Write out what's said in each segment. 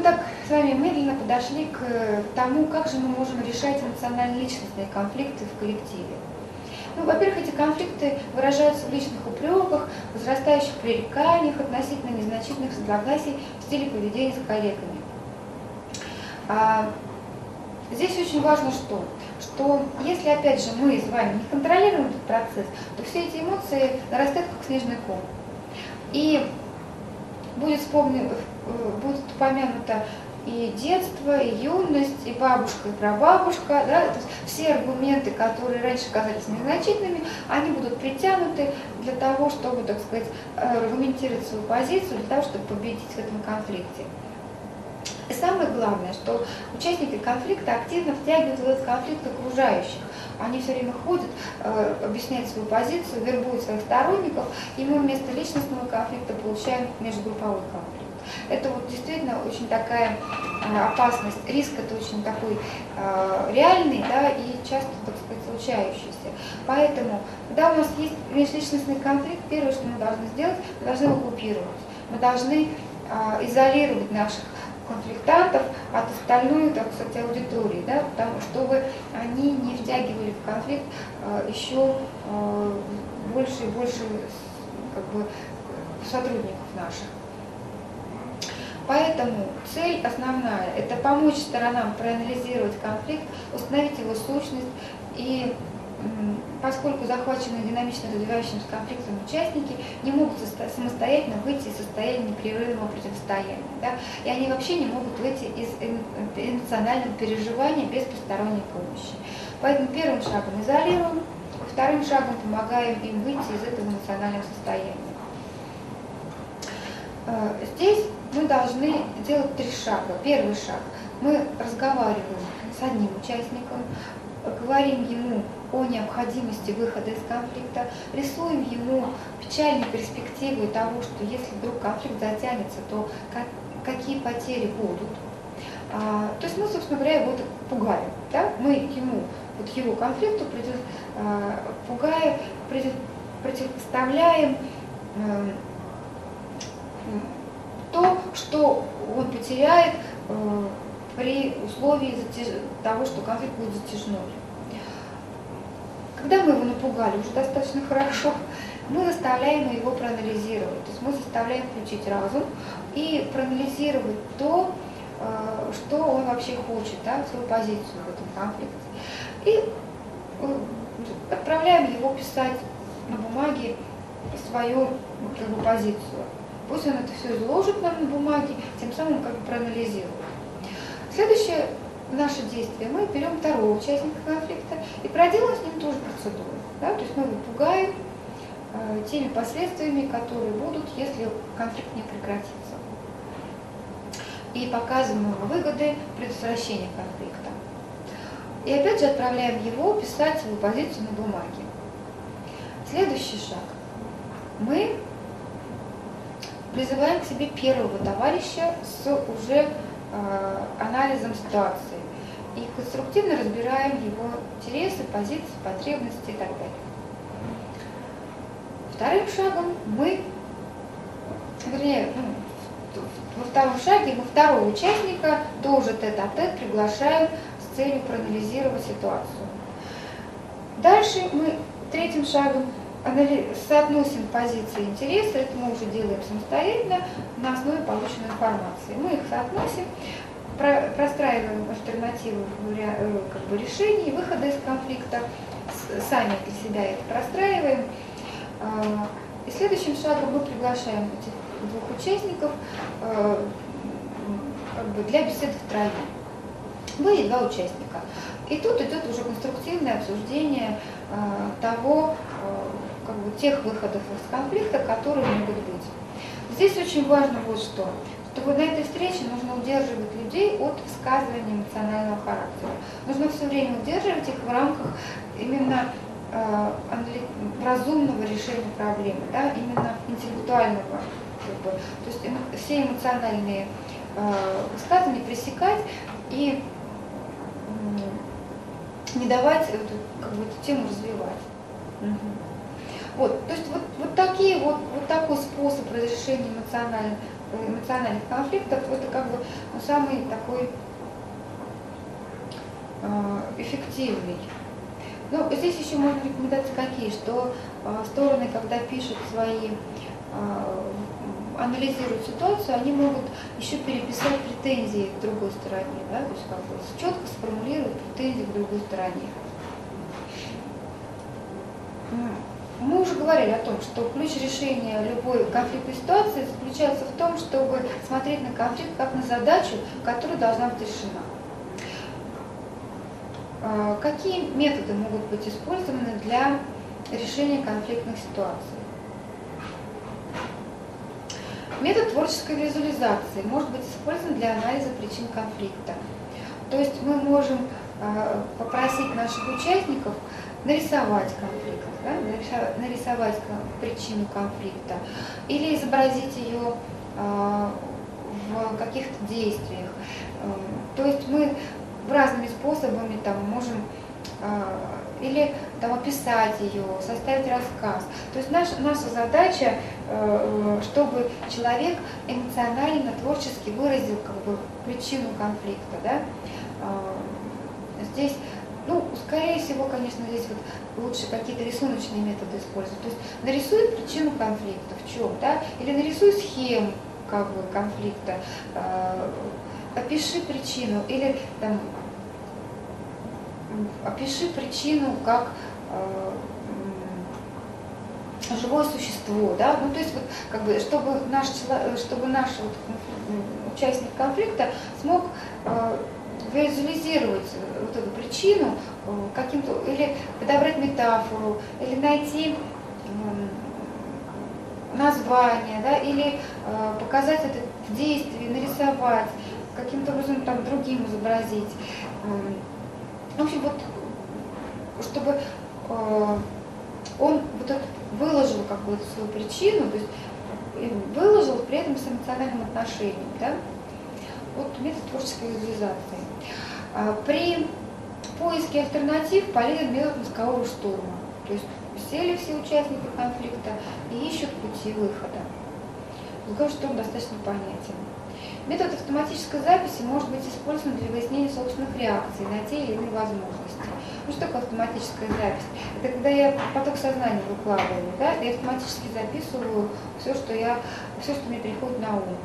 мы так с вами медленно подошли к тому, как же мы можем решать эмоционально-личностные конфликты в коллективе. Ну, во-первых, эти конфликты выражаются в личных упреках, возрастающих пререканиях относительно незначительных согласий в стиле поведения с коллегами. А, здесь очень важно что? Что если, опять же, мы с вами не контролируем этот процесс, то все эти эмоции нарастают как снежный ком. И будет, вспомнен, э, будет упомянуто и детство, и юность, и бабушка, и прабабушка, да, то есть все аргументы, которые раньше казались незначительными, они будут притянуты для того, чтобы, так сказать, аргументировать свою позицию, для того, чтобы победить в этом конфликте. И самое главное, что участники конфликта активно втягивают в этот конфликт окружающих. Они все время ходят, э, объясняют свою позицию, вербуют своих сторонников, и мы вместо личностного конфликта получаем межгрупповой конфликт. Это вот действительно очень такая э, опасность, риск это очень такой э, реальный, да, и часто, так сказать, случающийся. Поэтому, когда у нас есть межличностный конфликт, первое, что мы должны сделать, мы должны его купировать. Мы должны изолировать наших конфликтантов от остальной, так сказать, аудитории, да, потому, чтобы они не втягивали в конфликт э, еще э, больше и больше как бы, сотрудников наших. Поэтому цель основная – это помочь сторонам проанализировать конфликт, установить его сущность и поскольку захваченные динамично развивающимся конфликтом участники не могут самостоятельно выйти из состояния непрерывного противостояния. Да? И они вообще не могут выйти из эмоционального переживания без посторонней помощи. Поэтому первым шагом изолируем, вторым шагом помогаем им выйти из этого эмоционального состояния. Э, здесь мы должны делать три шага. Первый шаг. Мы разговариваем с одним участником, говорим ему о необходимости выхода из конфликта, рисуем ему печальные перспективы того, что если вдруг конфликт затянется, то как, какие потери будут. А, то есть мы, собственно говоря, его пугаем. Да? Мы ему, вот его конфликту предо, а, пугаем, предо, противопоставляем а, то, что он потеряет э, при условии того, что конфликт будет затяжной. Когда мы его напугали уже достаточно хорошо, мы заставляем его проанализировать. То есть мы заставляем включить разум и проанализировать то, э, что он вообще хочет, да, свою позицию в этом конфликте. И э, отправляем его писать на бумаге свою как бы, позицию. Пусть он это все изложит нам на бумаге, тем самым как бы проанализирует. Следующее наше действие. Мы берем второго участника конфликта и проделаем с ним тоже процедуру. Да? То есть мы его пугаем э, теми последствиями, которые будут, если конфликт не прекратится. И показываем ему выгоды предотвращения конфликта. И опять же отправляем его писать свою позицию на бумаге. Следующий шаг. Мы призываем к себе первого товарища с уже анализом ситуации и конструктивно разбираем его интересы, позиции, потребности и так далее. Вторым шагом мы, вернее, ну, во втором шаге мы второго участника тоже тет-а-тет приглашаем с целью проанализировать ситуацию. Дальше мы третьим шагом соотносим позиции и интересы, это мы уже делаем самостоятельно на основе полученной информации. Мы их соотносим, простраиваем альтернативы э, как бы, решений, выхода из конфликта, сами для себя это простраиваем. А, и следующим шагом мы приглашаем этих двух участников э, как бы, для беседы втроем. Были два участника. И тут идет уже конструктивное обсуждение э, того, тех выходов из конфликта, которые могут быть. Здесь очень важно вот что то вот на этой встрече нужно удерживать людей от высказывания эмоционального характера. Нужно все время удерживать их в рамках именно э, разумного решения проблемы, да, именно интеллектуального. Как бы. То есть все эмоциональные э, высказывания пресекать и не давать эту, как бы, тему развивать. Угу. Вот, то есть вот, вот такие вот, вот такой способ разрешения эмоциональных эмоциональных конфликтов, это как бы самый такой э, эффективный. Ну, здесь еще можно рекомендации какие, что э, стороны, когда пишут свои, э, анализируют ситуацию, они могут еще переписать претензии к другой стороне, да, то есть как бы четко сформулировать претензии к другой стороне. Мы уже говорили о том, что ключ решения любой конфликтной ситуации заключается в том, чтобы смотреть на конфликт как на задачу, которая должна быть решена. А, какие методы могут быть использованы для решения конфликтных ситуаций? Метод творческой визуализации может быть использован для анализа причин конфликта. То есть мы можем а, попросить наших участников нарисовать конфликт, да, нарисовать причину конфликта или изобразить ее а, в каких-то действиях. Эм, то есть мы разными способами там можем а, или там, описать ее, составить рассказ. То есть наш, наша задача, э, чтобы человек эмоционально, творчески выразил как бы, причину конфликта. Да? А, здесь ну, скорее всего, конечно, здесь вот лучше какие-то рисуночные методы использовать. То есть нарисуй причину конфликта, в чем, да, или нарисуй схему как бы, конфликта, э, опиши причину, или там, опиши причину как э, живое существо, да, ну то есть вот как бы чтобы наш чтобы наш вот, участник конфликта смог э, визуализировать вот эту причину э, каким-то, или подобрать метафору, или найти название, да, или э, показать это в действии, нарисовать, каким-то образом там другим изобразить. В общем, вот, чтобы э, он вот это выложил какую-то свою причину, то есть выложил при этом с эмоциональным отношением, да, вот метод творческой визуализации. А, при поиске альтернатив полезен метод мозгового штурма. То есть сели все участники конфликта и ищут пути выхода. Мозговой штурм достаточно понятен. Метод автоматической записи может быть использован для выяснения собственных реакций на те или иные возможности. Ну что такое автоматическая запись? Это когда я поток сознания выкладываю, да, и автоматически записываю все, что я, все, что мне приходит на ум.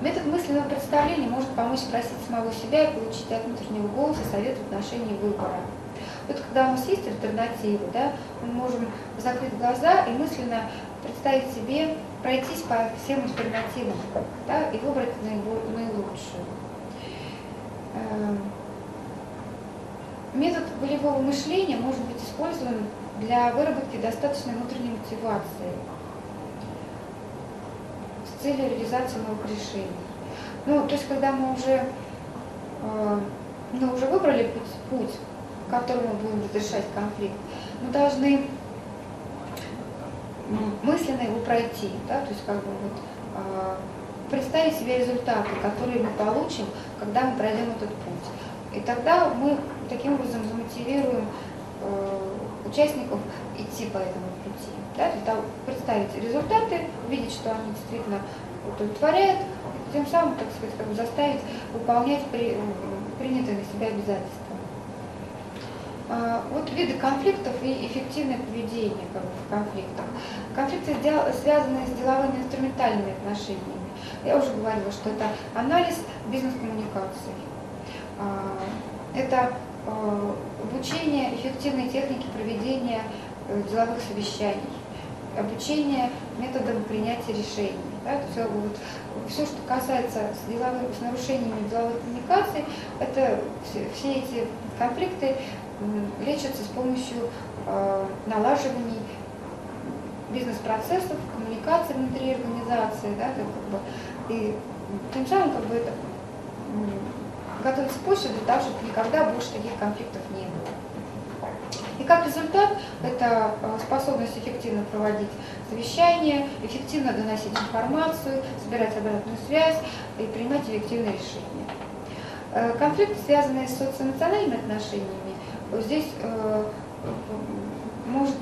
Метод мысленного представления может помочь спросить самого себя и получить от внутреннего голоса совет в отношении выбора. Вот когда у нас есть альтернативы, да, мы можем закрыть глаза и мысленно представить себе, пройтись по всем альтернативам да, и выбрать наилучшую. Эм, метод волевого мышления может быть использован для выработки достаточной внутренней мотивации с целью реализации новых решений. Ну, то есть, когда мы уже, э, мы уже выбрали путь, путь, которому будем разрешать конфликт, мы должны мысленно его пройти, да, то есть как бы вот, э, представить себе результаты, которые мы получим, когда мы пройдем этот путь. И тогда мы таким образом замотивируем э, участников идти по этому пути. Да, то есть, представить результаты, увидеть, что они действительно удовлетворяют, тем самым, так сказать, как бы заставить выполнять при, принятые на себя обязательства. А, вот виды конфликтов и эффективное поведение как бы, в конфликтах. Конфликты связаны с деловыми инструментальными отношениями. Я уже говорила, что это анализ бизнес-коммуникаций. А, это а, обучение эффективной техники проведения э, деловых совещаний, обучение методам принятия решений. Да, все, вот, все, что касается с, деловым, с нарушениями деловой коммуникации, это все, все эти конфликты лечатся с помощью э, налаживаний бизнес-процессов, коммуникации внутри организации, да, как бы, и тем самым как бы это готовится почва для того, чтобы никогда больше таких конфликтов не было. Как результат, это э, способность эффективно проводить совещания, эффективно доносить информацию, собирать обратную связь и принимать эффективные решения. Э, конфликты, связанные с социоэмоциональными отношениями, Здесь э, может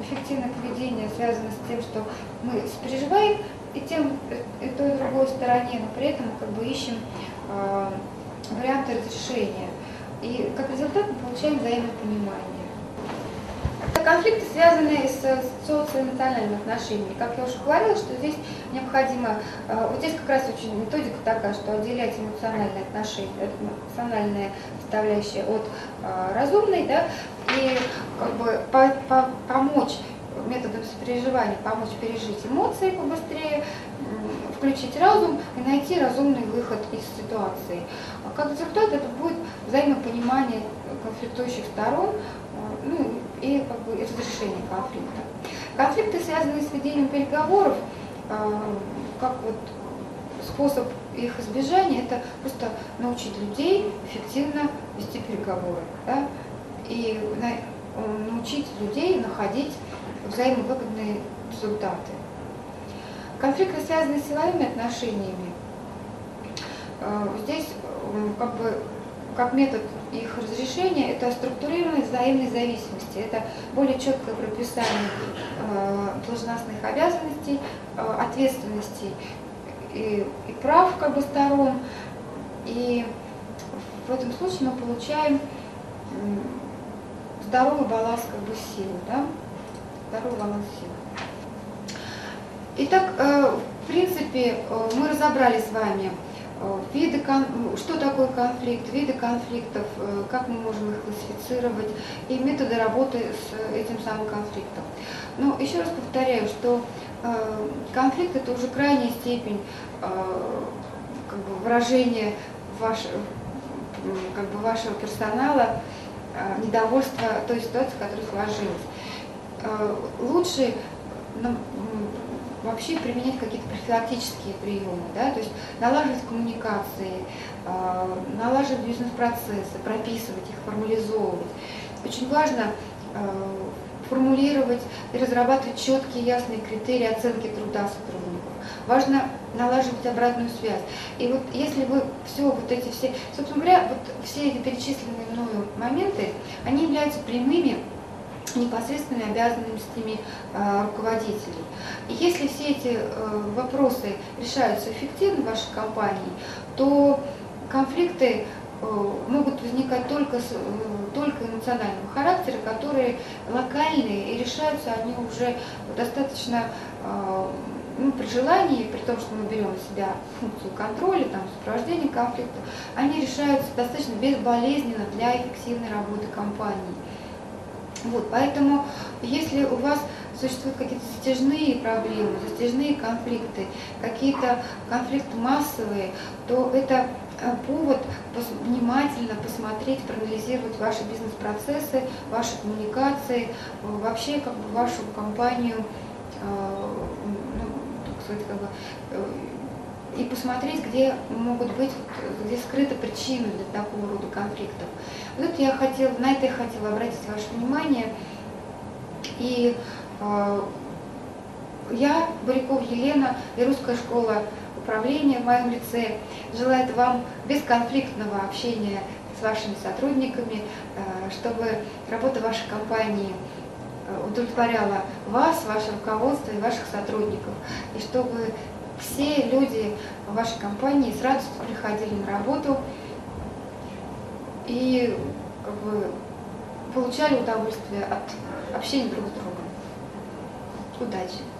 эффективное поведение связано с тем, что мы переживаем и тем, и той, и другой стороне, но при этом как бы ищем э, варианты разрешения. И как результат мы получаем взаимное понимание. Конфликты связаны с социоэмоциональными отношениями. Как я уже говорила, что здесь необходимо, э, вот здесь как раз очень методика такая, что отделять эмоциональные отношения, эмоциональная составляющая от э, разумной, да, и как бы по, по, помочь методом сопереживания, помочь пережить эмоции побыстрее, включить разум и найти разумный выход из ситуации. Как результат это будет взаимопонимание конфликтующих сторон, э, ну, и как бы, разрешение конфликта. Конфликты, связанные с ведением переговоров, э, как вот способ их избежания, это просто научить людей эффективно вести переговоры. Да? И э, научить людей находить взаимовыгодные результаты. Конфликты, связанные с силовыми отношениями, э, здесь как бы как метод их разрешения, это структурированность взаимной зависимости, это более четкое прописание э, должностных обязанностей, э, ответственностей и, и прав как бы сторон. И в этом случае мы получаем здоровый баланс как бы сил, да? здоровый баланс сил. Итак, э, в принципе, мы разобрали с вами виды, что такое конфликт, виды конфликтов, э, как мы можем их классифицировать и методы работы с этим самым конфликтом. Но еще раз повторяю, что э, конфликт это уже крайняя степень как бы, выражения ваш, как бы вашего персонала, недовольства той ситуации, которая сложилась. Лучше вообще применять какие-то профилактические приемы, да, то есть налаживать коммуникации, э, налаживать бизнес-процессы, прописывать их, формализовывать. Очень важно э, формулировать и разрабатывать четкие ясные критерии оценки труда сотрудников. Важно налаживать обратную связь. И вот если вы все вот эти все, собственно говоря, вот все эти перечисленные мною моменты, они являются прямыми непосредственными обязанностями э, руководителей. И если все эти э, вопросы решаются эффективно в вашей компании, то конфликты э, могут возникать только, только эмоционального характера, которые локальные и решаются они уже достаточно ну, при желании, при том, что мы берем на себя функцию контроля, там, сопровождения конфликта, они решаются достаточно безболезненно для эффективной работы компании. Вот, поэтому, если у вас существуют какие-то затяжные проблемы, затяжные конфликты, какие-то конфликты массовые, то это э, повод внимательно посмотреть, проанализировать ваши бизнес-процессы, ваши коммуникации, э, вообще как бы вашу компанию, э, ну, так сказать, как бы, и посмотреть, где могут быть, где скрыты причины для такого рода конфликтов. Вот это я хотела, на это я хотела обратить ваше внимание. И э, я, Буряков Елена и Русская школа управления в моем лице желает вам бесконфликтного общения с вашими сотрудниками, э, чтобы работа вашей компании э, удовлетворяла вас, ваше руководство и ваших сотрудников, и чтобы все люди в вашей компании с радостью приходили на работу и как бы, получали удовольствие от общения друг с другом. Удачи!